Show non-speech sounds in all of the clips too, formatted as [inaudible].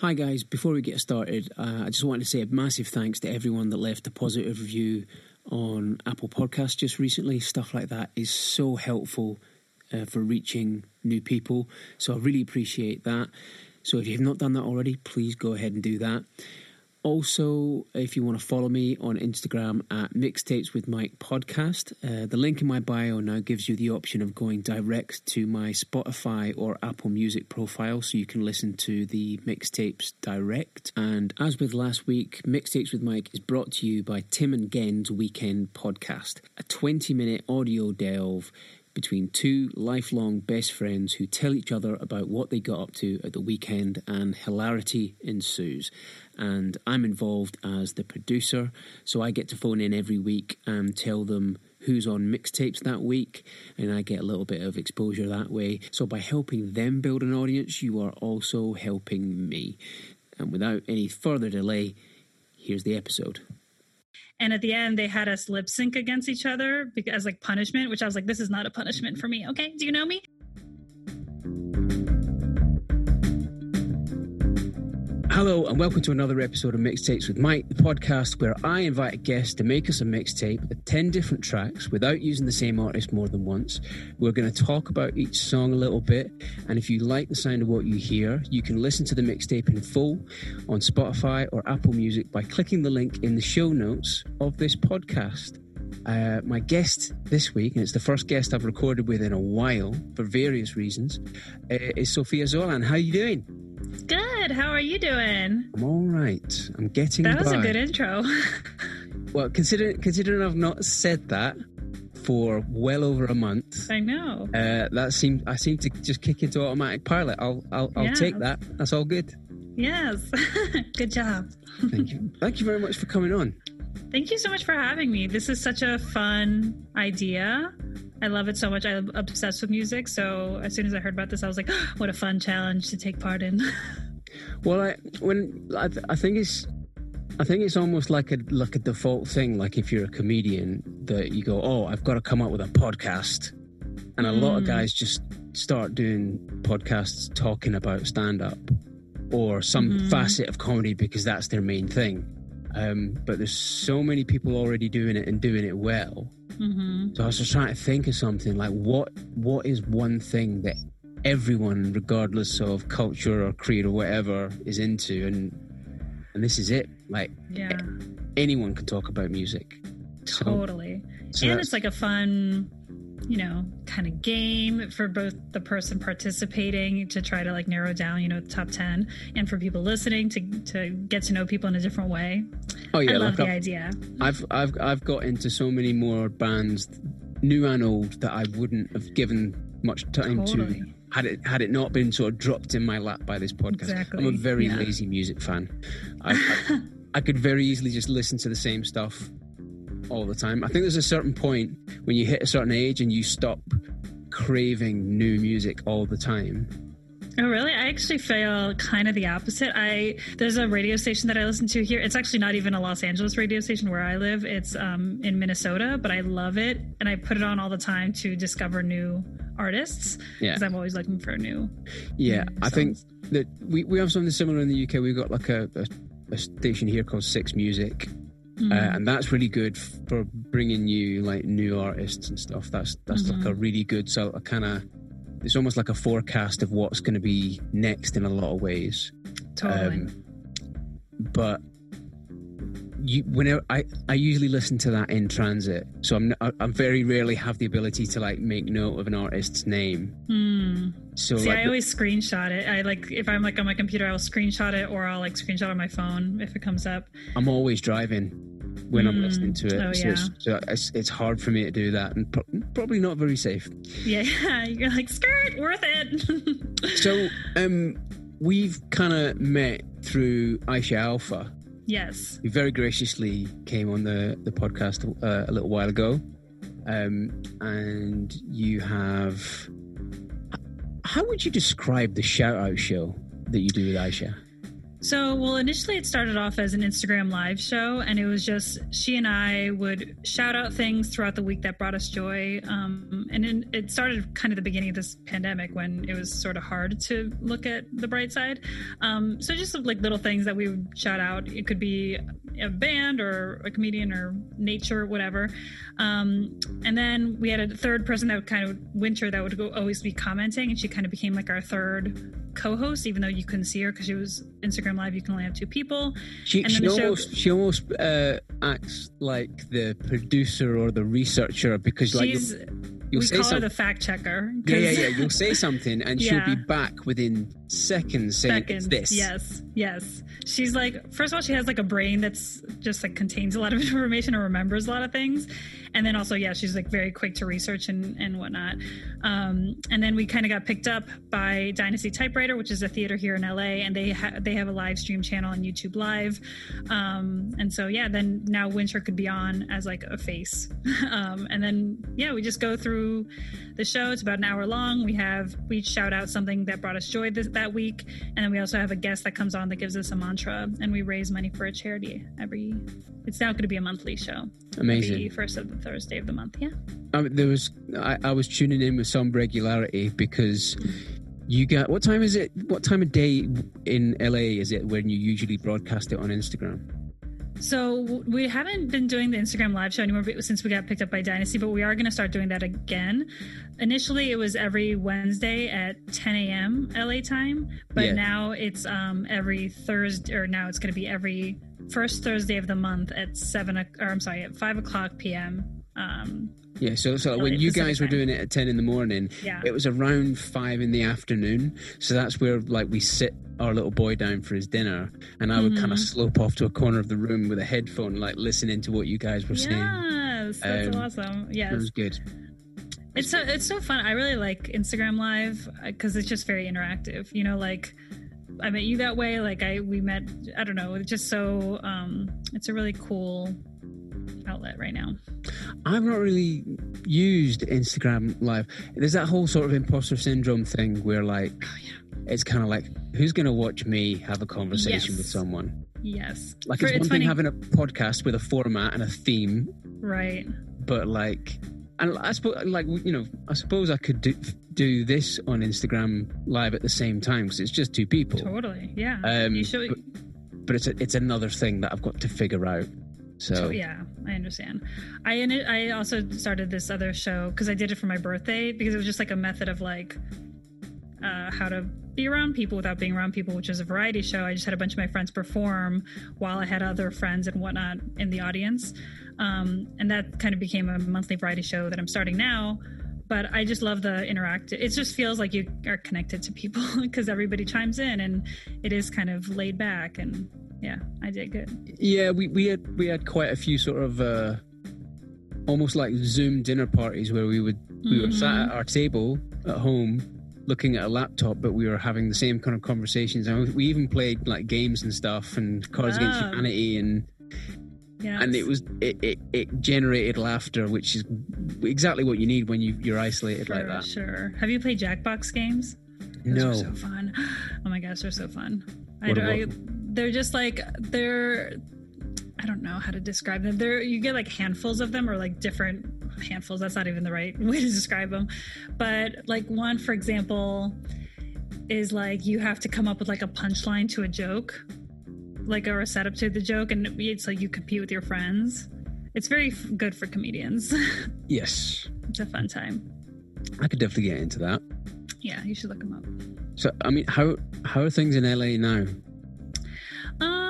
Hi, guys. Before we get started, uh, I just wanted to say a massive thanks to everyone that left a positive review on Apple Podcasts just recently. Stuff like that is so helpful uh, for reaching new people. So I really appreciate that. So if you have not done that already, please go ahead and do that. Also, if you want to follow me on Instagram at Mixtapes with Mike Podcast, uh, the link in my bio now gives you the option of going direct to my Spotify or Apple Music profile so you can listen to the mixtapes direct. And as with last week, Mixtapes with Mike is brought to you by Tim and Gen's Weekend Podcast, a 20 minute audio delve between two lifelong best friends who tell each other about what they got up to at the weekend, and hilarity ensues. And I'm involved as the producer, so I get to phone in every week and tell them who's on mixtapes that week, and I get a little bit of exposure that way. So by helping them build an audience, you are also helping me. And without any further delay, here's the episode. And at the end, they had us lip sync against each other as like punishment, which I was like, this is not a punishment mm-hmm. for me. Okay. Do you know me? Hello, and welcome to another episode of Mixtapes with Mike, the podcast where I invite a guest to make us a mixtape with 10 different tracks without using the same artist more than once. We're going to talk about each song a little bit, and if you like the sound of what you hear, you can listen to the mixtape in full on Spotify or Apple Music by clicking the link in the show notes of this podcast. Uh, my guest this week, and it's the first guest I've recorded with in a while for various reasons, uh, is Sophia Zolan. How are you doing? Good. How are you doing? I'm all right. I'm getting. That was by. a good intro. [laughs] well, considering considering I've not said that for well over a month. I know. Uh, that seemed I seem to just kick into automatic pilot. I'll I'll, I'll Yes. take that. That's all good. Yes. [laughs] good job. Thank you. [laughs] Thank you very much for coming on. Thank you so much for having me. This is such a fun idea. I love it so much. I'm obsessed with music. So as soon as I heard about this, I was like, [gasps] what a fun challenge to take part in. Well, I when I, th- I think it's I think it's almost like a like a default thing. Like if you're a comedian, that you go, oh, I've got to come up with a podcast, and a lot of Mm. guys just start doing podcasts talking about stand up or some Mhm. facet of comedy because that's their main thing. Um, but there's so many people already doing it and doing it well. hmm So I was just trying to think of something like what what is one thing that everyone, regardless of culture or creed or whatever, is into, and and this is it. Like Yeah, anyone can talk about music. So, totally. so and it's like a fun, you know, kind of game for both the person participating to try to like narrow down, you know, the top 10 and for people listening to, to get to know people in a different way. oh yeah, I love like the I've, idea. I've I've I've got into so many more bands, new and old, that I wouldn't have given much time Totally. to had it had it not been sort of dropped in my lap by this podcast. Exactly, I'm a very yeah. lazy music fan. I, I, [laughs] I could very easily just listen to the same stuff all the time. I think there's a certain point when you hit a certain age and you stop craving new music all the time. Oh, really? I actually feel kind of the opposite. I there's a radio station that I listen to here. It's actually not even a Los Angeles radio station where I live. It's um, in Minnesota, but I love it, and I put it on all the time to discover new artists Yeah. because I'm always looking for new. Yeah, new I think that we, we have something similar in the UK. We've got like a, a, a station here called Six Music, Mm. uh, and that's really good for bringing you like new artists and stuff. That's that's like a really good so a kind of it's almost like a forecast of what's going to be next in a lot of ways. totally. Um, but you, whenever I, I usually listen to that in transit, so I'm I, I very rarely have the ability to like make note of an artist's name. Hmm. So See, like I always screenshot it. I like if I'm like on my computer, I'll screenshot it, or I'll like screenshot on my phone if it comes up. I'm always driving when I'm Mm. listening to it. Oh, so, it's, so it's it's hard for me to do that, and pro- probably not very safe. Yeah, [laughs] you're like skirt, worth it. [laughs] So um, we've kind of met through Aisha Alfa. yes. who very graciously came on the the podcast uh, a little while ago, um, and you have. How would you describe the shout out show that you do with Aisha? So, well, initially it started off as an Instagram live show, and it was just she and I would shout out things throughout the week that brought us joy. Um, and in, it started kind of the beginning of this pandemic when it was sort of hard to look at the bright side. Um, so, just like little things that we would shout out. It could be a band or a comedian or nature, whatever. Um, and then we had a third person that would kind of winter that would go, always be commenting, and she kind of became like our third co-host, even though you couldn't see her because she was Instagram Live. You can only have two people. She, she almost she almost uh, acts like the producer or the researcher because like She's, you'll we say call her something. the fact checker. Yeah, 'cause- yeah, yeah. You'll say something, and [laughs] she'll be back within seconds saying Seconds. this. Yes, yes. She's like, first of all, she has like a brain that's just like contains a lot of [laughs] information and remembers a lot of things. And then also, yeah, she's like very quick to research and, and whatnot. Um, and then we kind of got picked up by Dynasty Typewriter, which is a theater here in LA, and they ha- they have a live stream channel on YouTube Live. Um, and so yeah, then now Winter could be on as like a face. [laughs] um, and then yeah, we just go through the show. It's about an hour long. We have we shout out something that brought us joy this, that week, and then we also have a guest that comes on that gives us a mantra, and we raise money for a charity every. It's now going to be a monthly show. Amazing. First of the Thursday of the month. Yeah. Um, there was I, I was tuning in with some regularity because you got what time is it? What time of day in LA is it when you usually broadcast it on Instagram? So we haven't been doing the Instagram live show anymore since we got picked up by Dynasty, but we are going to start doing that again. Initially, it was every Wednesday at 10 a.m. LA time, but Yeah. now it's um, every Thursday, or now it's going to be every first Thursday of the month at seven, or I'm sorry, at five o'clock p.m. Um, Yeah, so so when you guys were time. doing it at ten in the morning, Yeah. it was around five in the afternoon. So that's where like we sit our little boy down for his dinner, and I would kind Mm-hmm. of slope off to a corner of the room with a headphone, like listening to what you guys were saying. yes, that's Um, awesome. It Yes, was good. It's so it's so fun. I really like Instagram Live because it's just very interactive. You know, like I met you that way. Like I we met. I don't know. It's just so. um It's a really cool outlet right now. I've not really used Instagram Live. There's that whole sort of imposter syndrome thing where like Oh yeah. it's kind of like who's going to watch me have a conversation Yes. with someone. Yes. Like For- it's, one funny. thing having a podcast with a format and a theme, right. but like, and I suppose like you know, I suppose I could do do this on Instagram Live at the same time because it's just two people. Totally. Yeah. Um, you should. but, but it's a, it's another thing that I've got to figure out. So yeah, I understand. I I also started this other show because I did it for my birthday because it was just like a method of like uh, how to be around people without being around people, which is a variety show. I just had a bunch of my friends perform while I had other friends and whatnot in the audience, um, and that kind of became a monthly variety show that I'm starting now. But I just love the interact. It just feels like you are connected to people [laughs] because everybody chimes in, and it is kind of laid back. And yeah, I did good. Yeah, we, we had we had quite a few sort of uh, almost like Zoom dinner parties where we would we were sat at our table at home looking at a laptop, but we were having the same kind of conversations. And we even played like games and stuff and Cards Against Humanity and Yeah, and it was it, it, it generated laughter, which is exactly what you need when you you're isolated For like that. sure. Have you played Jackbox games? Those No. so fun. [gasps] Oh my gosh, they're so fun. I, What I, they're just like they're. I don't know how to describe them. They're you get like handfuls of them or like different handfuls. That's not even the right [laughs] way to describe them. But like one, for example, is like you have to come up with like a punchline to a joke, like a setup to the joke, and it's like you compete with your friends. It's very f- good for comedians. [laughs] Yes, it's a fun time. I could definitely get into that. Yeah, you should look them up. So I mean, how how are things in LA now? Um,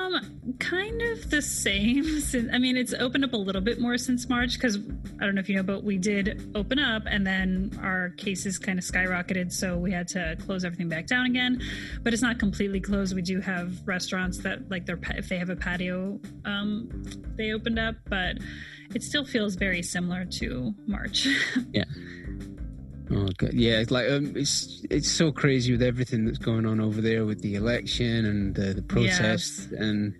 kind of the same. Since, I mean, it's opened up a little bit more since March because I don't know if you know, but we did open up and then our cases kind of skyrocketed, so we had to close everything back down again. But it's not completely closed. We do have restaurants that, like, their if they have a patio, um, they opened up, but it still feels very similar to March. [laughs] Yeah. Oh god, yeah. It's like um, it's it's so crazy with everything that's going on over there with the election and the, the protests and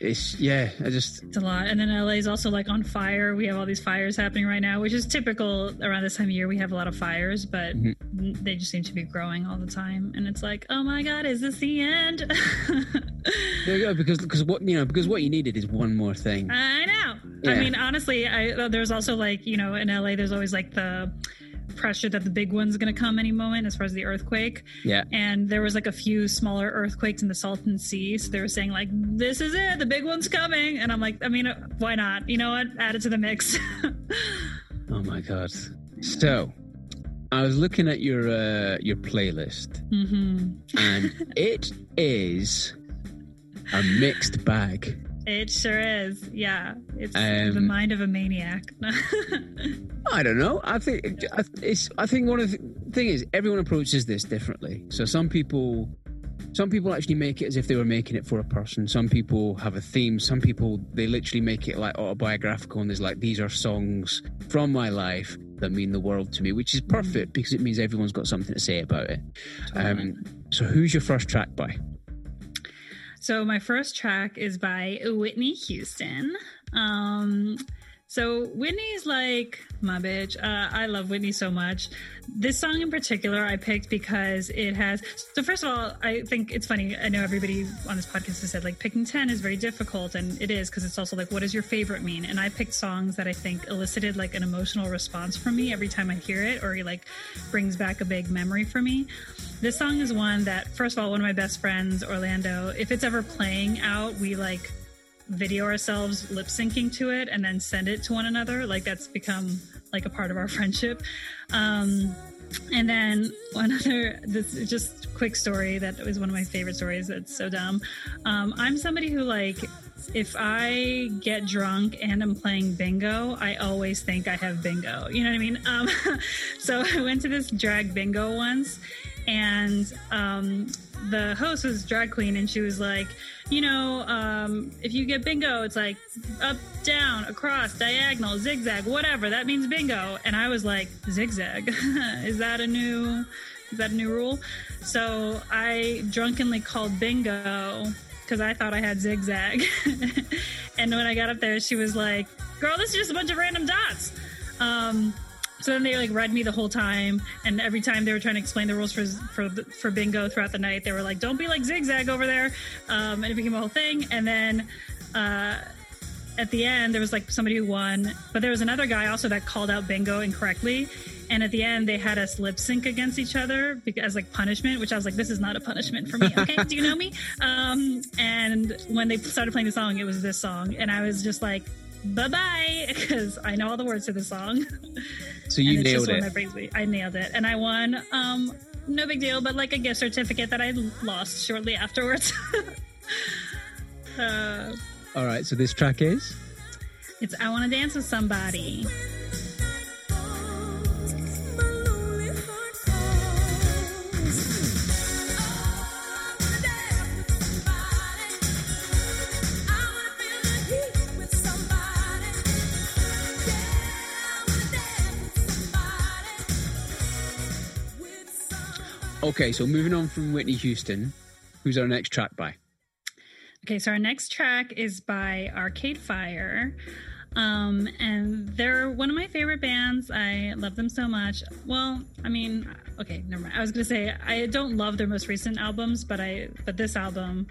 it's yeah. I just it's a lot. And then LA is also like on fire. We have all these fires happening right now, which is typical around this time of year. We have a lot of fires, but mm-hmm. they just seem to be growing all the time. And it's like, oh my god, is this the end? there you go. Because because what you know because what you needed is one more thing. I know. Yeah. I mean, honestly, I there's also like you know in LA there's always like the pressure that the big one's going to come any moment as far as the earthquake. Yeah. And there was like a few smaller earthquakes in the Salton Sea. So they were saying like, this is it. The big one's coming. And I'm like, I mean, why not? You know what? Add it to the mix. [laughs] oh my God. So I was looking at your, uh, your playlist mm-hmm. and [laughs] it is a mixed bag. It sure is. Yeah, it's um, the mind of a maniac. [laughs] I don't know. I think it's. I think one of the thing is everyone approaches this differently. So some people, some people actually make it as if they were making it for a person. Some people have a theme. Some people they literally make it like autobiographical and there's like these are songs from my life that mean the world to me, which is perfect because it means everyone's got something to say about it. Um, so who's your first track by? So my first track is by Whitney Houston. Um, so Whitney's like my bitch. Uh, I love Whitney so much. This song in particular I picked because it has. So first of all, I think it's funny. I know everybody on this podcast has said like picking ten is very difficult, and it is because it's also like what does your favorite mean? And I picked songs that I think elicited like an emotional response from me every time I hear it, or like brings back a big memory for me. This song is one that, first of all, one of my best friends, Orlando, if it's ever playing out, we like video ourselves lip syncing to it and then send it to one another. Like that's become like a part of our [laughs] friendship. Um, and then one other, this is just quick story that was one of my favorite stories. That's so dumb. Um, I'm somebody who like, if I get drunk and I'm playing bingo, I always think I have bingo. You know what I mean? Um, [laughs] so I went to this drag bingo once and um, the host was drag queen and she was like you know um, if you get bingo it's like up down across diagonal zigzag whatever that means bingo. And i was like zigzag. [laughs] Is that a new is that a new rule? So i drunkenly called bingo because i thought i had zigzag. [laughs] And when i got up there she was like girl this is just a bunch of random dots. Um, so then they like read me the whole time, and every time they were trying to explain the rules for for for bingo throughout the night, they were like, "Don't be like zigzag over there," um, and it became a whole thing. And then uh, at the end, there was like somebody who won, but there was another guy also that called out bingo incorrectly. And at the end, they had us lip sync against each other as like punishment, which I was like, this is not a punishment for me. [laughs] Okay, do you know me? Um, and when they started playing the song, it was this song, and I was just like, bye bye, [laughs] because I know all the words to the song. [laughs] So you nailed it. I nailed it, and I won. Um, no big deal, but like a gift certificate that I lost shortly afterwards. [laughs] uh, All right, so this track is. It's I Want to Dance with Somebody. Okay, so moving on from Whitney Houston, who's our next track by? Okay, so our next track is by Arcade Fire. Um, and they're one of my favorite bands. I love them so much. Well, I mean, okay, never mind. I was gonna say I don't love their most recent albums, but I but this album,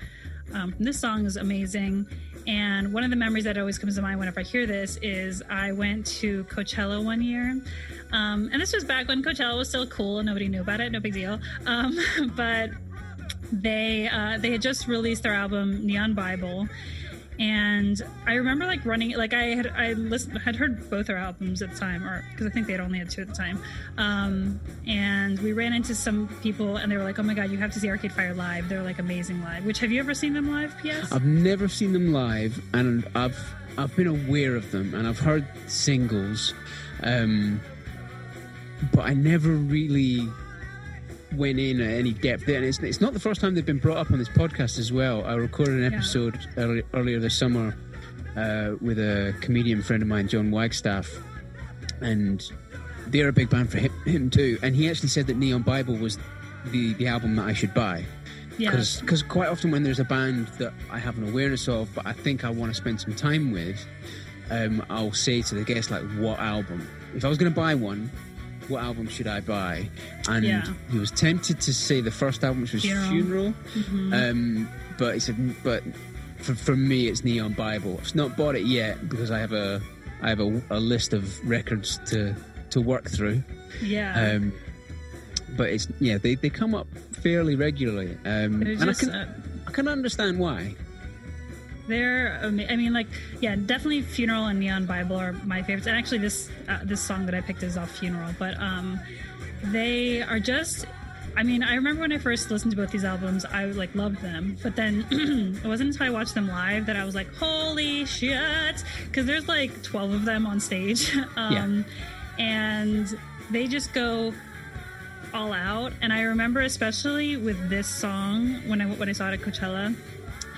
um, this song is amazing. And one of the memories that always comes to mind whenever I hear this is I went to Coachella one year um, and this was back when Coachella was still cool and nobody knew about it. No big deal. Um, [laughs] but they uh, they had just released their album Neon Bible, and I remember like running like I had I listened had heard both their albums at the time, or because I think they had only had two at the time. Um, and we ran into some people and they were like, "Oh my god, you have to see Arcade Fire live! They're like amazing live." Which have you ever seen them live? P.S. I've never seen them live, and I've I've been aware of them and I've heard singles. Um, but I never really went in at any depth. And it's, it's not the first time they've been brought up on this podcast as well. I recorded an episode yeah. early, earlier this summer uh, with a comedian friend of mine, John Wagstaff, and they're a big band for him, him, too. And he actually said that Neon Bible was the, the album that I should buy. Yeah. Because quite often when there's a band that I have an awareness of, but I think I want to spend some time with, um, I'll say to the guest like, "What album? If I was going to buy one, what album should I buy?" And Yeah. he was tempted to say the first album, which was Funeral. Funeral, Mm-hmm. um, but he said, "But for, for me, it's Neon Bible. I've not bought it yet because I have a I have a, a list of records to to work through." yeah. Um, but it's yeah, they, they come up fairly regularly, um, and I can uh, I can understand why. They're, I mean, like, yeah, definitely "Funeral" and "Neon Bible" are my favorites. And actually, this uh, this song that I picked is off "Funeral," but um, they are just. I mean, I remember when I first listened to both these albums, I like loved them. But then [clears throat] it wasn't until I watched them live that I was like, "Holy shit!" Because there's like twelve of them on stage, [laughs] um, and they just go all out. And I remember especially with this song when I when I saw it at Coachella,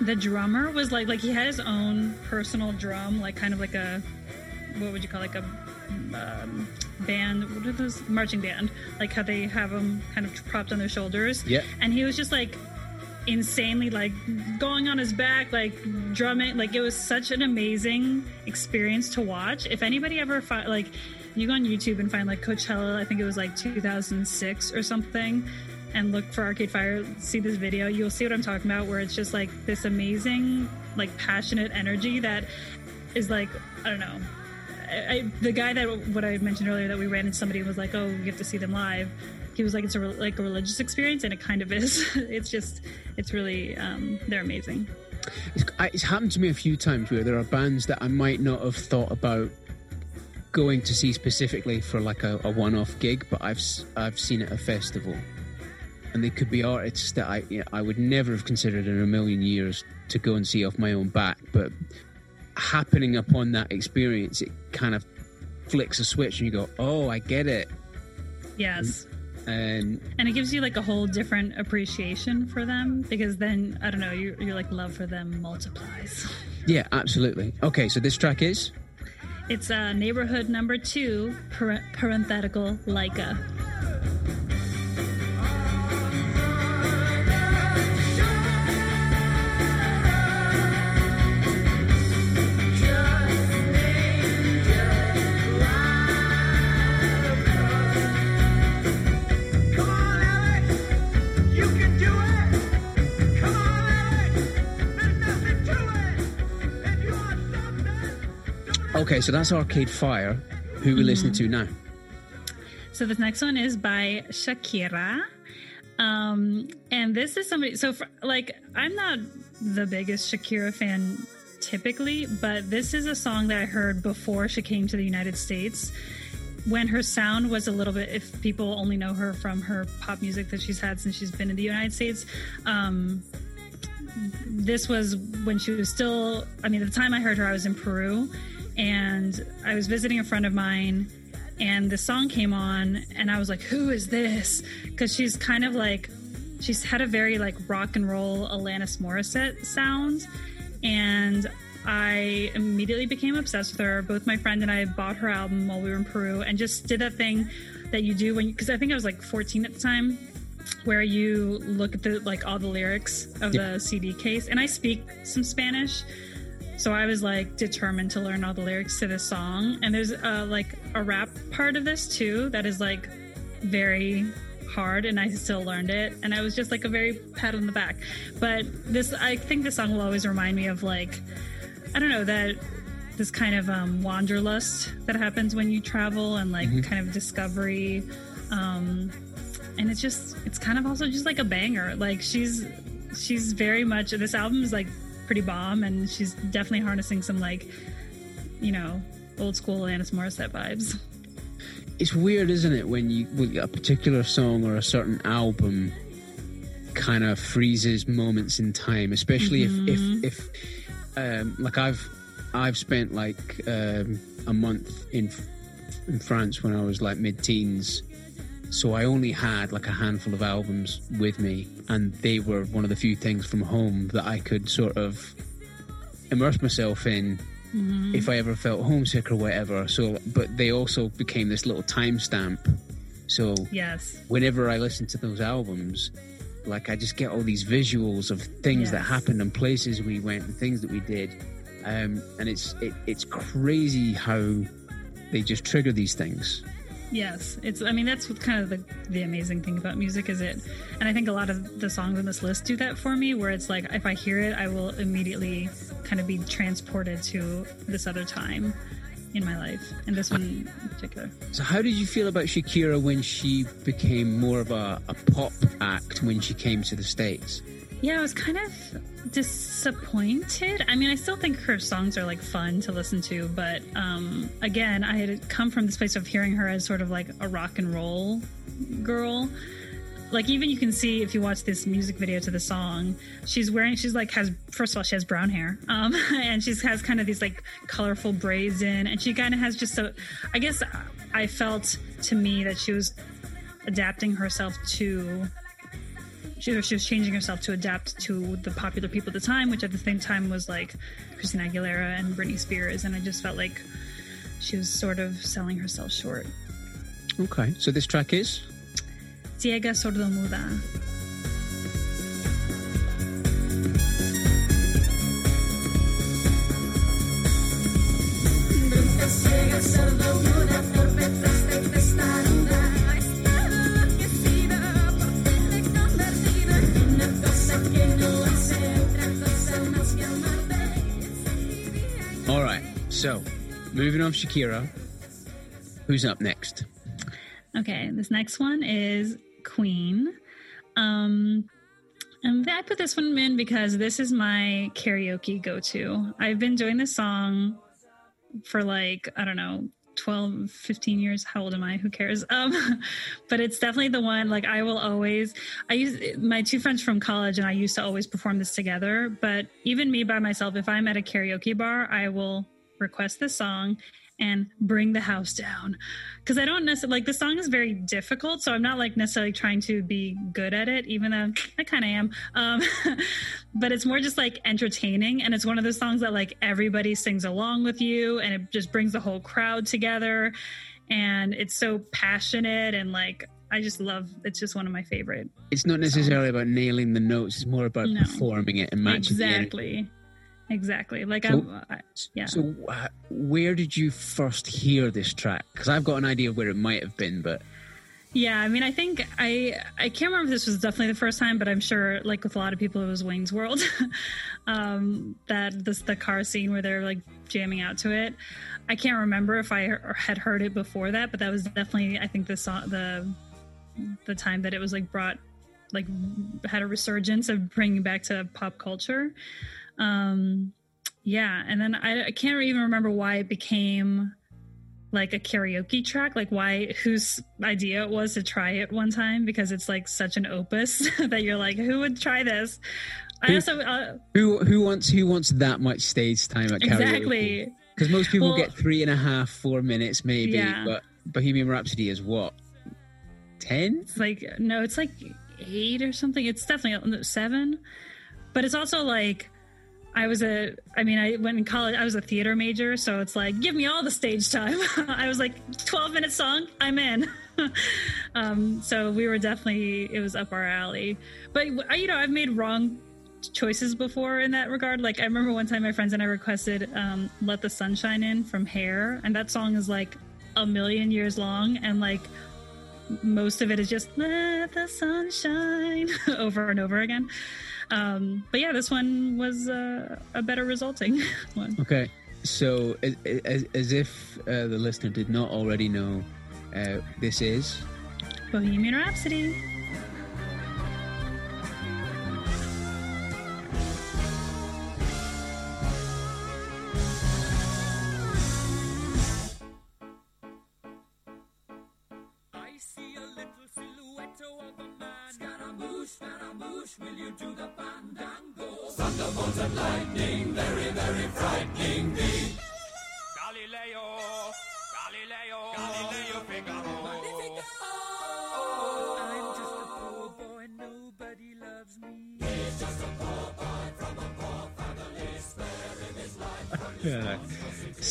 the drummer was like like he had his own personal drum, like kind of like a what would you call it, like a um, band? What are those marching band? Like how they have them kind of propped on their shoulders. Yeah. And he was just like insanely like going on his back like drumming like it was such an amazing experience to watch if anybody ever fi- like you go on youtube and find like coachella i think it was like 2006 or something and look for arcade fire see this video you'll see what i'm talking about where it's just like this amazing like passionate energy that is like i don't know I, I, the guy that what I mentioned earlier that we ran into somebody was like, "Oh, you have to see them live." He was like, "It's a like a religious experience," and it kind of is. [laughs] it's just, it's really, um, they're amazing. It's, it's happened to me a few times where there are bands that I might not have thought about going to see specifically for like a, a one-off gig, but I've I've seen at a festival, and they could be artists that I you know, I would never have considered in a million years to go and see off my own back, but happening upon that experience, it kind of flicks a switch, and you go, "Oh, I get it." Yes, And and it gives you like a whole different appreciation for them because then I don't know, your your like love for them multiplies. [laughs] yeah, absolutely. Okay, so this track is. It's uh, neighborhood number two, parenthetical Laika. Okay, so that's Arcade Fire. Who we listening to now? So this next one is by Shakira. Um, and this is somebody, so for, like, I'm not the biggest Shakira fan typically, but this is a song that I heard before she came to the United States when her sound was a little bit, if people only know her from her pop music that she's had since she's been in the United States. Um, this was when she was still, I mean, at the time I heard her, I was in Peru and I was visiting a friend of mine and the song came on and I was like, who is this? Because she's kind of like, she's had a very like rock and roll Alanis Morissette sound. And I immediately became obsessed with her. Both my friend and I bought her album while we were in Peru and just did that thing that you do when, because I think I was like 14 at the time where you look at the like all the lyrics of Yeah. the CD case, and I speak some Spanish, so I was like determined to learn all the lyrics to this song. And there's uh, like a rap part of this too that is like very hard, and I still learned it, and I was just like a very pat on the back. But this, I think this song will always remind me of like, I don't know that this kind of um, wanderlust that happens when you travel and like kind of discovery. Um, and it's just it's kind of also just like a banger like she's she's very much this album is like pretty bomb and she's definitely harnessing some like you know old school Alanis Morissette vibes It's weird, isn't it, when you when a particular song or a certain album kind of freezes moments in time, especially if if if um, like I've I've spent like um, a month in in France when I was like mid-teens. So I only had like a handful of albums with me, and they were one of the few things from home that I could sort of immerse myself in if I ever felt homesick or whatever. So, but they also became this little timestamp. So yes whenever I listen to those albums, like I just get all these visuals of things that happened and places we went and things that we did, um, and it's it, it's crazy how they just trigger these things. Yes, it's. I mean, that's kind of the the amazing thing about music is it, and I think a lot of the songs on this list do that for me. Where it's like, if I hear it, I will immediately kind of be transported to this other time in my life, and this one in particular. So, how did you feel about Shakira when she became more of a, a pop act when she came to the states? Yeah, I was kind of disappointed. I mean, I still think her songs are like fun to listen to, but um, again, I had come from this place of hearing her as sort of like a rock and roll girl. Like even you can see if you watch this music video to the song, she's wearing she's like has first of all she has brown hair, um, [laughs] and she's has kind of these like colorful braids in, and she kind of has just a. I guess I felt to me that she was adapting herself to she, she was changing herself to adapt to the popular people at the time, which at the same time was like Christina Aguilera and Britney Spears, and I just felt like she was sort of selling herself short. Okay, so this track is Ciega sordomuda. Moving on, Shakira. Who's up next? Okay, this next one is Queen. Um, and I put this one in because this is my karaoke go to. I've been doing this song for like, I don't know, 12, 15 years. How old am I? Who cares? Um, [laughs] but it's definitely the one, like, I will always, I use my two friends from college and I used to always perform this together. But even me by myself, if I'm at a karaoke bar, I will request this song and bring the house down. Because i don't necessarily like the song is very difficult so i'm not like necessarily trying to be good at it even though i kind of am. Um, [laughs] but it's more just like entertaining and it's one of those songs that like everybody sings along with you and it just brings the whole crowd together and it's so passionate and like i just love it's just one of my favorite It's not necessarily about nailing the notes, it's more about No. performing it and matching the exactly exactly like So- i'm I, yeah So, uh, where did you first hear this track? Because I've got an idea of where it might have been, but Yeah, I mean, I think I I can't remember if this was definitely the first time, but I'm sure, like with a lot of people, it was Wayne's World. [laughs] um, that this the car scene where they're like jamming out to it. I can't remember if I had heard it before that, but that was definitely I think the song the the time that it was like brought like had a resurgence of bringing back to pop culture. Um, yeah, and then I, I can't even remember why it became like a karaoke track like why whose idea it was to try it one time because it's like such an opus [laughs] that you're like who would try this i Who- also uh, who who wants who wants that much stage time at karaoke? exactly Because most people Well- get three and a half, four minutes maybe, Yeah. but Bohemian Rhapsody is what ten? it's like no it's like eight or something it's definitely seven but it's also like I was a, I mean, I went in college, I was a theater major, so it's like, give me all the stage time. [laughs] I was like, 12 minute song, I'm in. [laughs] um, so we were definitely, it was up our alley. But, you know, I've made wrong choices before in that regard. Like, I remember one time my friends and I requested um, Let the Sunshine In from Hair, and that song is like a million years long, and like, most of it is just let the sunshine [laughs] over and over again. Um, but yeah, this one was uh, a better resulting [laughs] one. Okay, so as, as, if uh, the listener did not already know, uh, this is Bohemian Rhapsody.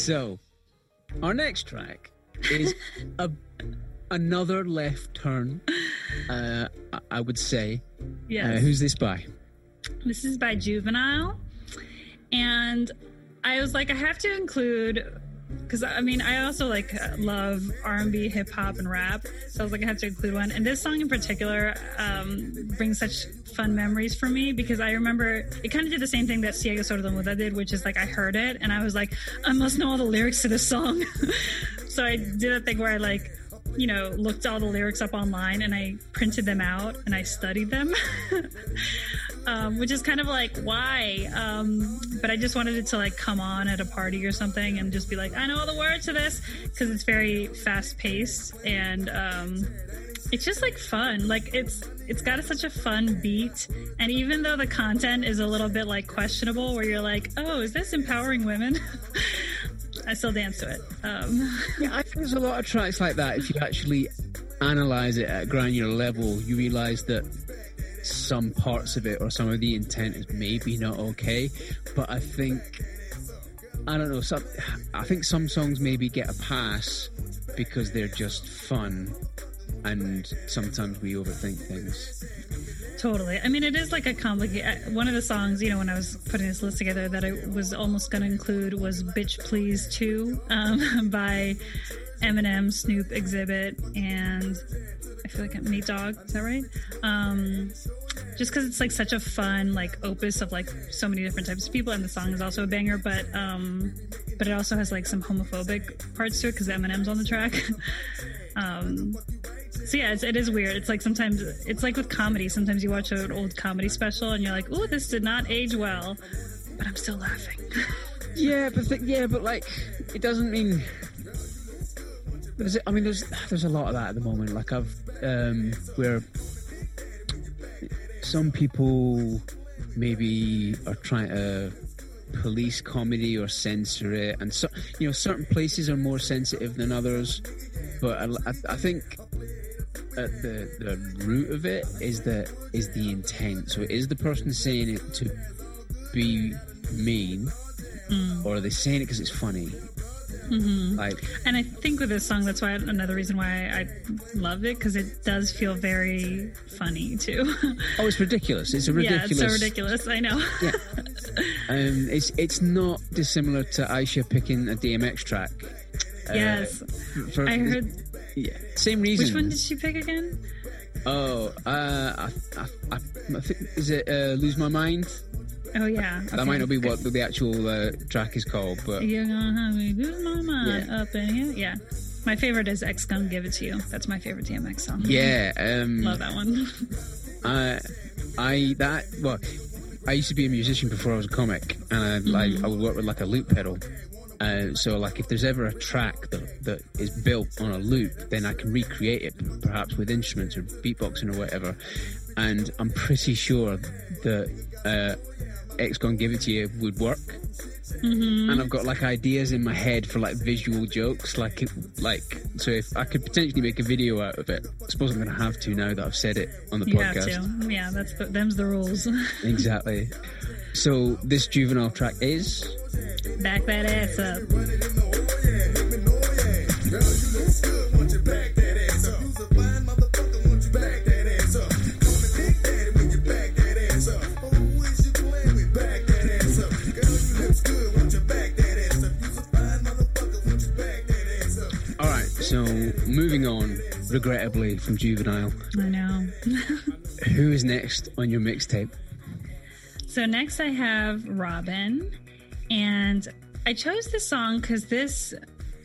So. Our next track is a another left turn. Uh, I- would say. Yes. Uh, who's this by? This is by Juvenile. And I was like, I have to include because I mean, I also like love R and B, hip hop, and rap. So I was like, I have to include one. And this song in particular um, brings such fun memories for me because I remember it kind of did the same thing that Ciega Sordomuda did, which is like I heard it and I was like, I must know all the lyrics to this song. [laughs] so I did a thing where I like you know, looked all the lyrics up online and I printed them out and I studied them, [laughs] um, which is kind of like why. Um, but I just wanted it to like come on at a party or something and just be like, I know all the words to this because it's very fast paced and um, it's just like fun. Like it's it's got a, such a fun beat, and even though the content is a little bit like questionable, where you're like, oh, is this empowering women? [laughs] I still dance to it. Um, yeah, I think there's a lot of tracks like that. If you actually analyze it at a granular level, you realize that some parts of it or some of the intent is maybe not okay. But I think I don't know. Some, I think some songs maybe get a pass because they're just fun, and sometimes we overthink things. Totally. I mean, it is like a complicated. One of the songs, you know, when I was putting this list together, that I was almost going to include was "Bitch Please" too, um, [laughs] by Eminem, Snoop, Xzibit and I feel like I'm Nate Dogg. Is that right? Um, just because it's like such a fun like opus of like so many different types of people, and the song is also a banger. But um, but it also has like some homophobic parts to it because Eminem's on the track. [laughs] um, so yeah, it's, it is weird. It's like sometimes it's like with comedy. Sometimes you watch an old comedy special and you're like, "Oh, this did not age well," but I'm still laughing. [laughs] yeah, but th- yeah, but like it doesn't mean. There's, I mean, there's [sighs] there's a lot of that at the moment. Like I've um, where some people maybe are trying to police comedy or censor it, and so you know certain places are more sensitive than others. But I, I, I think at the, the root of it is the is the intent. So is the person saying it to be mean, Mm. or are they saying it because it's funny? Mm-hmm. Like, And I think with this song, that's why another reason why I love it because it does feel very funny too. oh, it's ridiculous. It's a yeah, ridiculous. it's so ridiculous. I know. Yeah. [laughs] Um, it's it's not dissimilar to Aisha picking a DMX track. Uh, yes, for, I heard. Yeah, same reason. Which one did she pick again? Oh, uh, I, I, I, I think is it uh, "Lose My Mind." Oh yeah, That might not be what the, the actual uh, track is called, but You're gonna have me lose my mind Yeah. up in here. Yeah, my favorite is X Gon' Give It to You. That's my favorite DMX song. yeah, um, love that one. I, I that well, I used to be a musician before I was a comic, and I, like I would work with like a loop pedal. Uh, so like if there's ever a track that, that is built on a loop, then I can recreate it perhaps with instruments or beatboxing or whatever. And I'm pretty sure that uh, X Gonna Give It To You would work. And I've got like ideas in my head for like visual jokes, like like so if I could potentially make a video out of it. I suppose I'm going to have to now that I've said it on the you podcast. Yeah, that's the, them's the rules. [laughs] Exactly. So this juvenile track is Back that ass up. Regrettably from juvenile. I know. [laughs] Who is next on your mixtape? So next I have Robyn, and I chose this song because this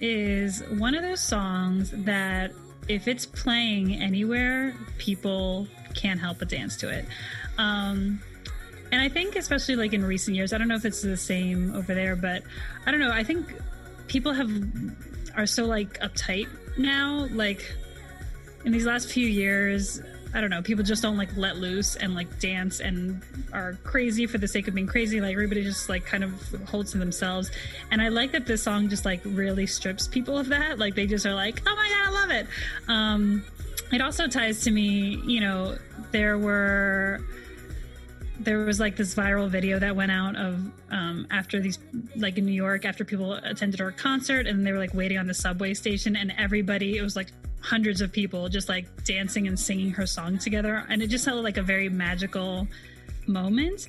is one of those songs that if it's playing anywhere, people can't help but dance to it. Um, and I think especially like in recent years, I don't know if it's the same over there, but I don't know. I think people have are so like uptight now, like in these last few years, I don't know, people just don't like let loose and like dance and are crazy for the sake of being crazy. Like everybody just like kind of holds to themselves. And I like that this song just like really strips people of that. Like they just are like, oh my God, I love it. Um, it also ties to me, you know, there were there was like this viral video that went out of um, after these like in new york after people attended our concert and they were like waiting on the subway station and everybody it was like hundreds of people just like dancing and singing her song together. And it just felt like a very magical moment.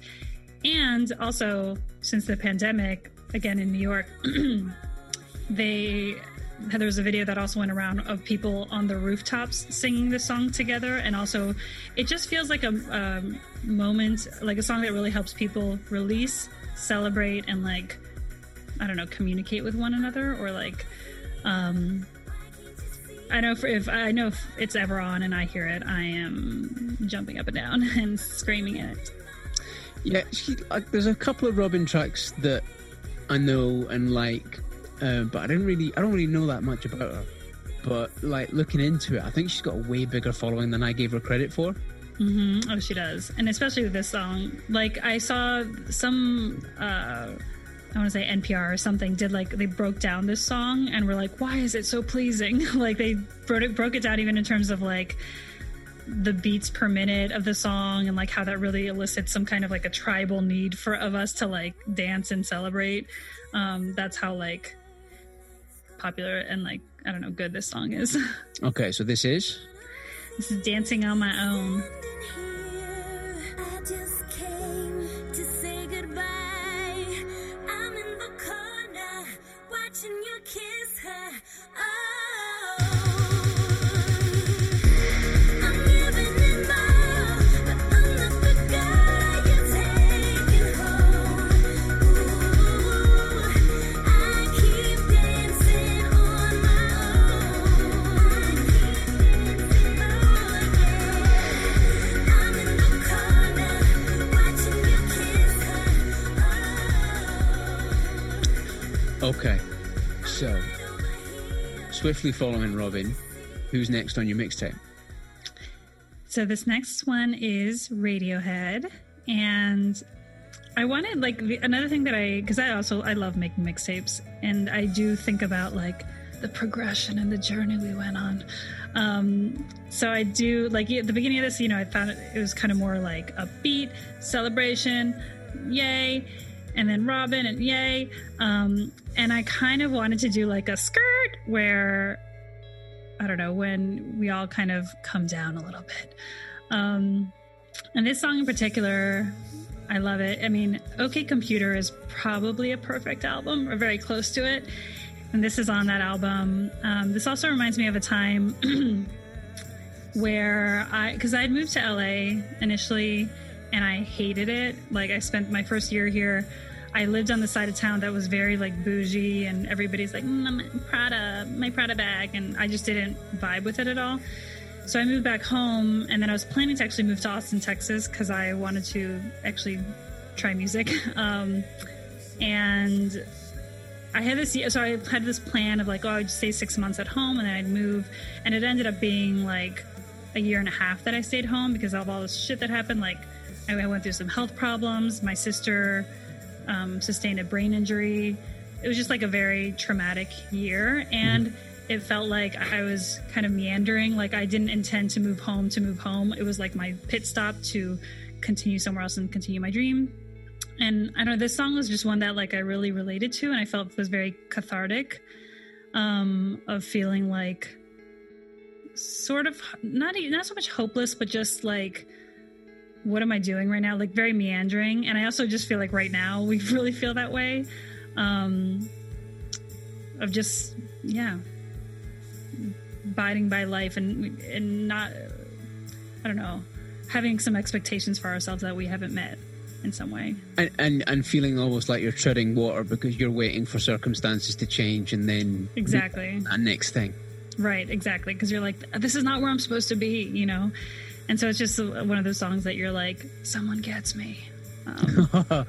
And also, since the pandemic, again in New York, [clears throat] they there was a video that also went around of people on the rooftops singing the song together and also it just feels like a, a moment like a song that really helps people release celebrate and like i don't know communicate with one another or like um i know if, if i know if it's ever on and i hear it i am jumping up and down [laughs] and screaming at it Yeah, she, like, there's a couple of Robyn tracks that I know and like, uh, but I didn't really, I don't really know that much about her. But like looking into it, I think she's got a way bigger following than I gave her credit for. Oh, she does, and especially with this song. Like I saw some, uh, I want to say NPR or something did like they broke down this song and were like, why is it so pleasing? [laughs] like they broke it broke it down even in terms of like the beats per minute of the song and like how that really elicits some kind of like a tribal need for of us to like dance and celebrate. Um, that's how like popular and like I don't know good this song is. [laughs] Okay, so this is this is dancing on my own. Swiftly following Robyn, who's next on your mixtape? So this next one is Radiohead, and I wanted like the, another thing that I because I also I love making mixtapes, and I do think about like the progression and the journey we went on. Um, so I do like at the beginning of this, you know, I found it, it was kind of more like upbeat celebration, yay, and then Robyn and yay, um, and I kind of wanted to do like a skirt where I don't know, when we all kind of come down a little bit. Um, and this song in particular, I love it. I mean, OK Computer is probably a perfect album, or very close to it. And this is on that album. Um, this also reminds me of a time [clears throat] where I, because I had moved to LA initially and I hated it. Like, I spent my first year here. I lived on the side of town that was very like bougie, and everybody's like, mm, Prada, my Prada bag, and I just didn't vibe with it at all. So I moved back home, and then I was planning to actually move to Austin, Texas, because I wanted to actually try music. [laughs] Um, and I had this, so I had this plan of like, oh, I'd stay six months at home, and then I'd move, and it ended up being like a year and a half that I stayed home because of all this shit that happened. Like, I went through some health problems. My sister um, sustained a brain injury. It was just like a very traumatic year, and it felt like I was kind of meandering. Like I didn't intend to move home to move home. It was like my pit stop to continue somewhere else and continue my dream. And I don't know, this song was just one that like I really related to, and I felt was very cathartic. Um, of feeling like sort of not not so much hopeless, but just like what am I doing right now? Like very meandering. And I also just feel like right now we [laughs] really feel that way. Um, of just, yeah, abiding by life and, and not, I don't know, having some expectations for ourselves that we haven't met in some way. And, and and feeling almost like you're treading water because you're waiting for circumstances to change and then Exactly. that next thing. Right, exactly. Because you're like, this is not where I'm supposed to be, you know? And so it's just one of those songs that you're like, someone gets me. Um, [laughs] but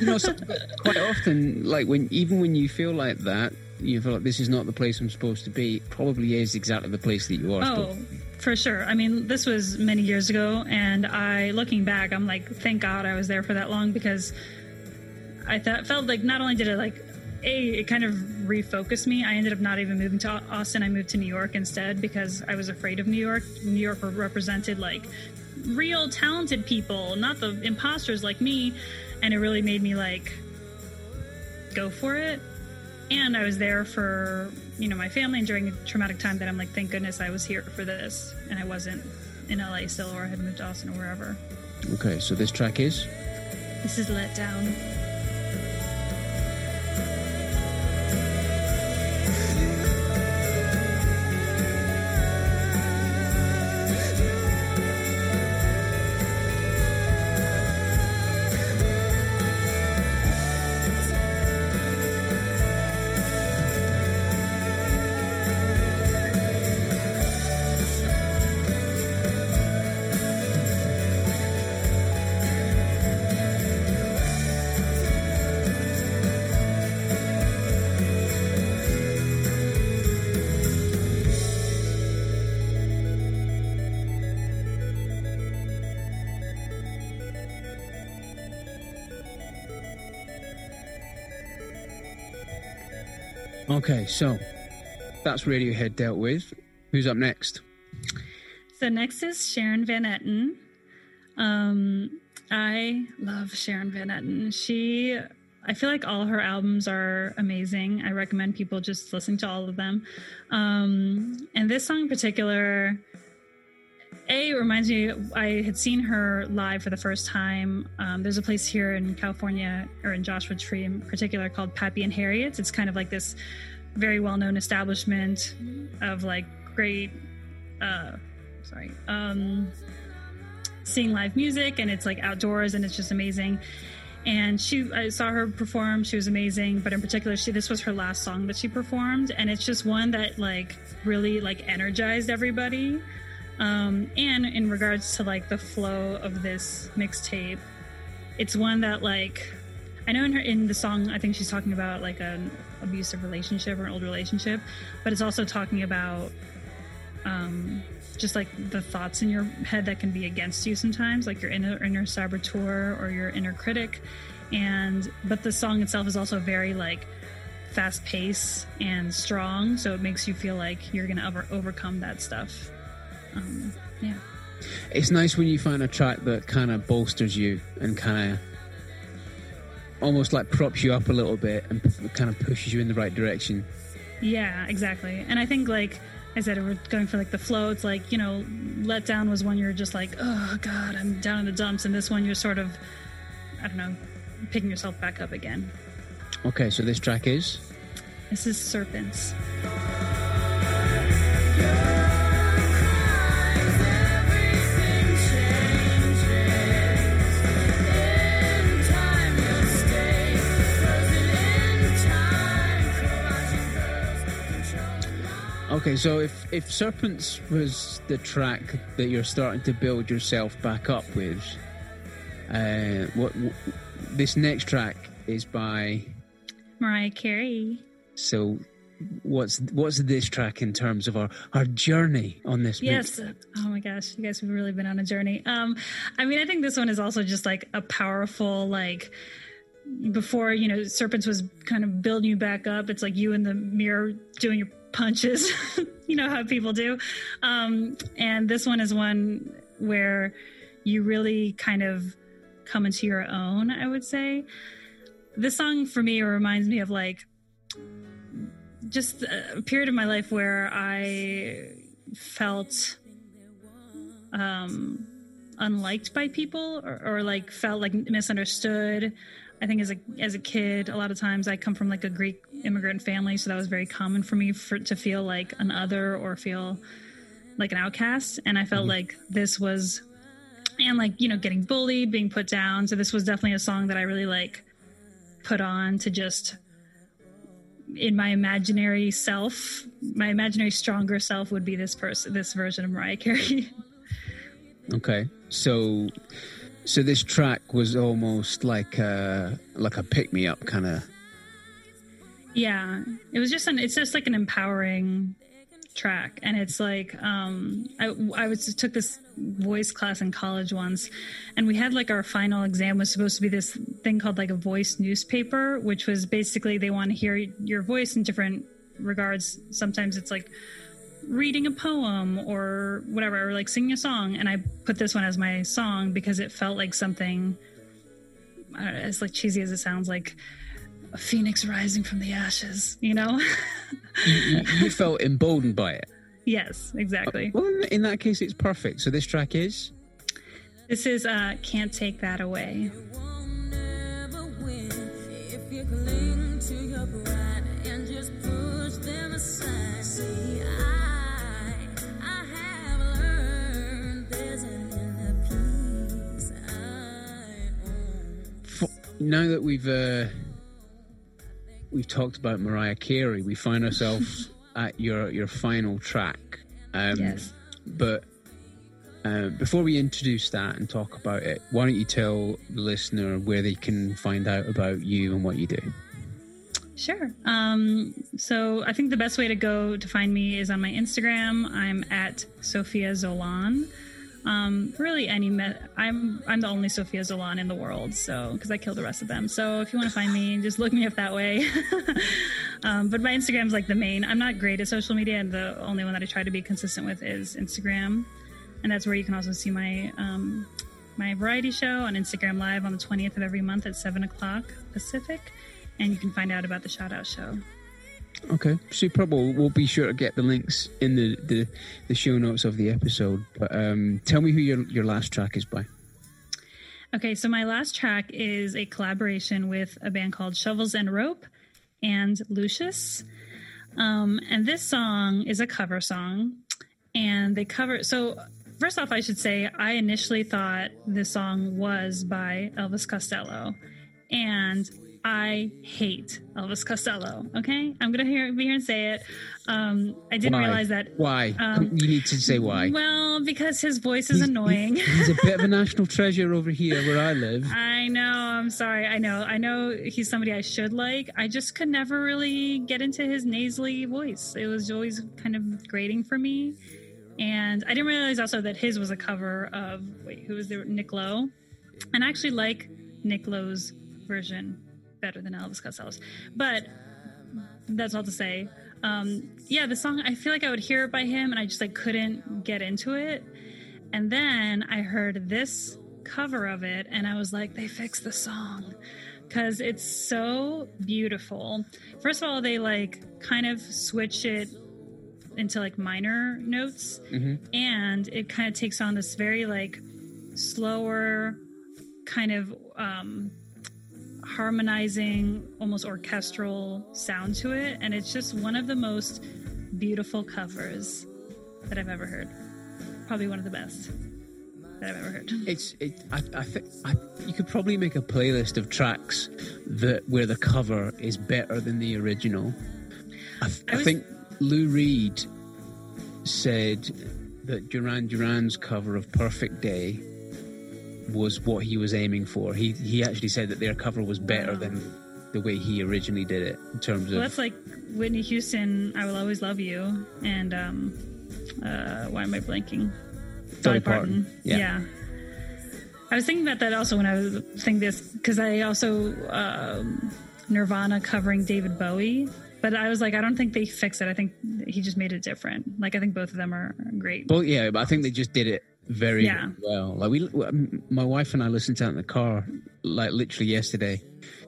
you know, some, quite often, like when even when you feel like that, you feel like this is not the place I'm supposed to be. It probably is exactly the place that you are. Oh, for sure. I mean, this was many years ago, and I, looking back, I'm like, thank God I was there for that long because I thought felt like not only did it like a it kind of refocused me. I ended up not even moving to Austin. I moved to New York instead because I was afraid of New York. New York represented like real talented people, not the imposters like me, and it really made me like go for it. and I was there for you know my family and during a traumatic time that I'm like, thank goodness I was here for this, and I wasn't in LA still or I had moved to Austin or wherever. Okay, so this track is. This is let down. Okay, so that's Radiohead dealt with. Who's up next? So next is Sharon Van Etten. Um, I love Sharon Van Etten. She, I feel like all her albums are amazing. I recommend people just listen to all of them. Um, and this song in particular, a reminds me. I had seen her live for the first time. Um, there's a place here in California, or in Joshua Tree in particular, called Pappy and Harriet's. It's kind of like this very well-known establishment of like great uh sorry um seeing live music and it's like outdoors and it's just amazing and she i saw her perform she was amazing but in particular she this was her last song that she performed and it's just one that like really like energized everybody um and in regards to like the flow of this mixtape it's one that like I know in her in the song I think she's talking about like an abusive relationship or an old relationship, but it's also talking about um, just like the thoughts in your head that can be against you sometimes, like your inner inner saboteur or your inner critic. And but the song itself is also very like fast pace and strong, so it makes you feel like you're gonna over- overcome that stuff. Um, yeah. It's nice when you find a track that kind of bolsters you and kind of almost like props you up a little bit and kind of pushes you in the right direction. Yeah, exactly. And I think like I said, we're going for like the flow. It's like you know, let down was when you're just like, oh god, I'm down in the dumps, and this one you're sort of, I don't know, picking yourself back up again. Okay, so this track is. This is serpents. Okay, so if if Serpents was the track that you're starting to build yourself back up with, uh, what, what this next track is by. Mariah Carey. So, what's what's this track in terms of our our journey on this? Yes. Oh my gosh, you guys have really been on a journey. Um, I mean, I think this one is also just like a powerful like. Before you know, Serpents was kind of building you back up. It's like you in the mirror doing your punches. [laughs] you know how people do. Um, and this one is one where you really kind of come into your own. I would say this song for me reminds me of like just a period of my life where I felt um unliked by people or, or like felt like misunderstood i think as a as a kid a lot of times i come from like a greek immigrant family so that was very common for me for to feel like an other or feel like an outcast. And i felt mm-hmm. like this was and like you know getting bullied being put down. So this was definitely a song that i really like put on to just in my imaginary self my imaginary stronger self would be this person this version of mariah carey. [laughs] Okay, so so this track was almost like a like a pick me up kind of. Yeah. It was just an it's just like an empowering track. And it's like um i i was took this voice class in college once and we had like our final exam was supposed to be this thing called like a voice newspaper which was basically they want to hear your voice in different regards. Sometimes it's like reading a poem or whatever or like singing a song. And i put this one as my song because it felt like something know, as like cheesy as it sounds like a phoenix rising from the ashes. You know? You, you, you felt emboldened by it. yes, exactly. Well, in- that case, it's perfect. So this track is. This is uh, "Can't Take That Away." won't ever win if you cling to your pride and just push them aside. See, I, I have learned there's an inner peace I own. F- now that we've uh, we've talked about Mariah Carey, we find ourselves [laughs] at your your final track. Um, Yes. But uh, before we introduce that and talk about it, why don't you tell the listener where they can find out about you and what you do? Sure. Um, so I think the best way to go to find me is on my Instagram. I'm at Sophia Zolan. Um, really, any me- I'm I'm the only Sophia Zolan in the world, so because I kill the rest of them. So if you want to find me, just look me up that way. [laughs] um, but my Instagram's like the main. I'm not great at social media, and the only one that I try to be consistent with is Instagram, and that's where you can also see my um, my variety show on Instagram Live on the 20th of every month at seven o'clock Pacific and you can find out about the shout out show. Okay, superb. We'll, we'll be sure to get the links in the, the, the show notes of the episode. But um, tell me who your, your last track is by. Okay, so my last track is a collaboration with a band called Shovels and Rope and Lucius. Um, and this song is a cover song. And they cover, so first off, I should say, I initially thought this song was by Elvis Costello. And I hate Elvis Costello. Okay, I'm gonna hear, be here and say it. Um, I didn't Why? realize that. Why? Um, you need to say why. Well, because his voice is He's- annoying. He's a bit of a [laughs] national treasure over here where I live. I know. I'm sorry. I know. I know he's somebody I should like. I just could never really get into his nasally voice. It was always kind of grating for me. And I didn't realize also that his was a cover of wait, who was there? Nick Lowe. And I actually like Nick Lowe's version better than Elvis Costello's. But that's all to say. Um, yeah, the song I feel like I would hear it by him and I just like couldn't get into it. And then I heard this cover of it and I was like, they fixed the song because it's so beautiful. First of all, they like kind of switch it into like minor notes and it kind of takes on this very like slower kind of um harmonizing almost orchestral sound to it and it's just one of the most beautiful covers that I've ever heard. Probably one of the best that I've ever heard. It's it. I, I think I, you could probably make a playlist of tracks that where the cover is better than the original. I, th- I I think Lou Reed said that Duran Duran's cover of "Perfect Day" was what he was aiming for. He he actually said that their cover was better Wow. than the way he originally did it in terms Well, of. that's like Whitney Houston, "I Will Always Love You," and um, uh, why am I blanking? Dolly Parton. Yeah. Yeah. I was thinking about that also when I was thinking this because I also um, Nirvana covering David Bowie, but I was like, I don't think they fixed it. I think he just made it different. Like I think both of them are great. Well, yeah, but I think they just did it very Yeah. well. Like we, my wife and I listened to it in the car, like literally yesterday.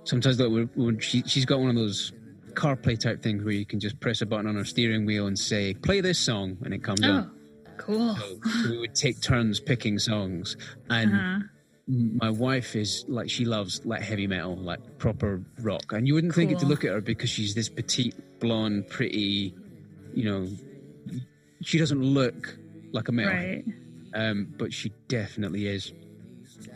Sometimes we're, when she, she's got one of those CarPlay type things where you can just press a button on her steering wheel and say, "Play this song," and it comes Oh, on. cool. So we would take turns picking songs, and Uh-huh. my wife is like she loves like heavy metal, like proper rock, and you wouldn't think it to look at her because she's this petite, blonde, pretty, you know, she doesn't look like a metal Right. Um, but she definitely is.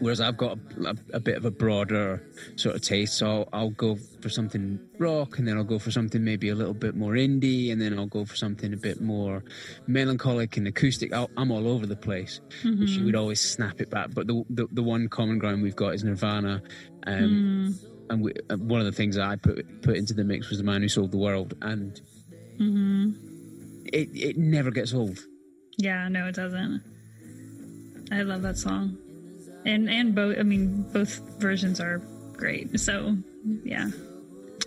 Whereas I've got a, a, a bit of a broader sort of taste, so I'll, I'll go for something rock, and then I'll go for something maybe a little bit more indie, and then I'll go for something a bit more melancholic and acoustic. I'll, I'm all over the place. And she would always snap it back. But the, the the one common ground we've got is Nirvana, um, and we, uh, one of the things that I put put into the mix was the man who sold the world, and it it never gets old. Yeah, no, it doesn't. I love that song, and and both. I mean, both versions are great. So, yeah,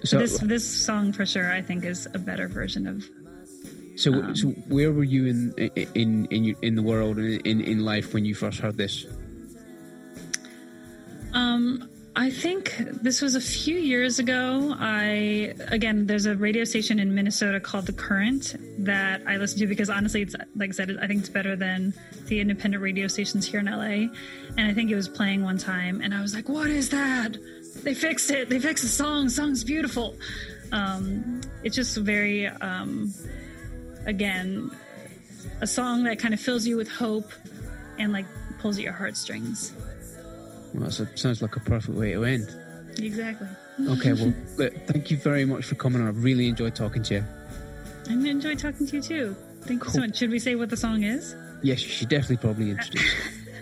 So this this song for sure, I think, is a better version of. So, Um, so where were you in in in in the world in in life when you first heard this? Um, I think this was a few years ago. I again, there's a radio station in Minnesota called The Current that I listen to because honestly, it's like I said, I think it's better than the independent radio stations here in LA. And I think it was playing one time, and I was like, "What is that? They fixed it. They fixed the song. The song's beautiful." Um, it's just very, um, again, a song that kind of fills you with hope and like pulls at your heartstrings. Well, that sounds like a perfect way to end. Exactly. Okay, well, [laughs] look, thank you very much for coming on. I've really enjoyed talking to you. I enjoyed talking to you too. Thank you so much. Should we say what the song is? Yes, you should definitely probably introduce.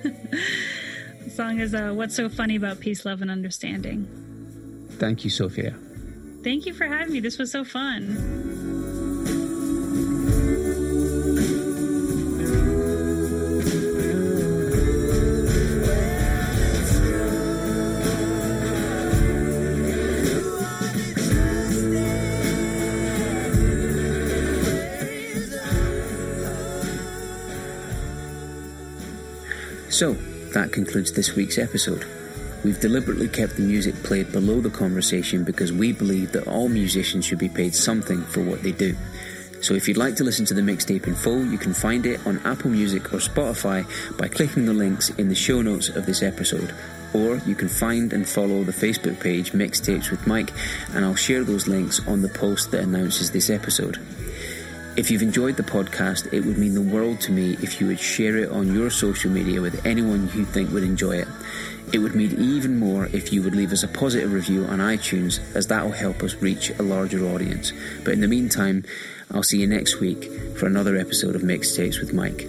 [laughs] The song is uh, What's So Funny About Peace, Love, and Understanding. Thank you, Sophia. Thank you for having me. This was so fun. So, that concludes this week's episode. We've deliberately kept the music played below the conversation because we believe that all musicians should be paid something for what they do. So if you'd like to listen to the mixtape in full, you can find it on Apple Music or Spotify by clicking the links in the show notes of this episode. Or you can find and follow the Facebook page Mixtapes with Mike, and I'll share those links on the post that announces this episode. If you've enjoyed the podcast, it would mean the world to me if you would share it on your social media with anyone you think would enjoy it. It would mean even more if you would leave us a positive review on iTunes, as that will help us reach a larger audience. But in the meantime, I'll see you next week for another episode of Mixtapes with Mike.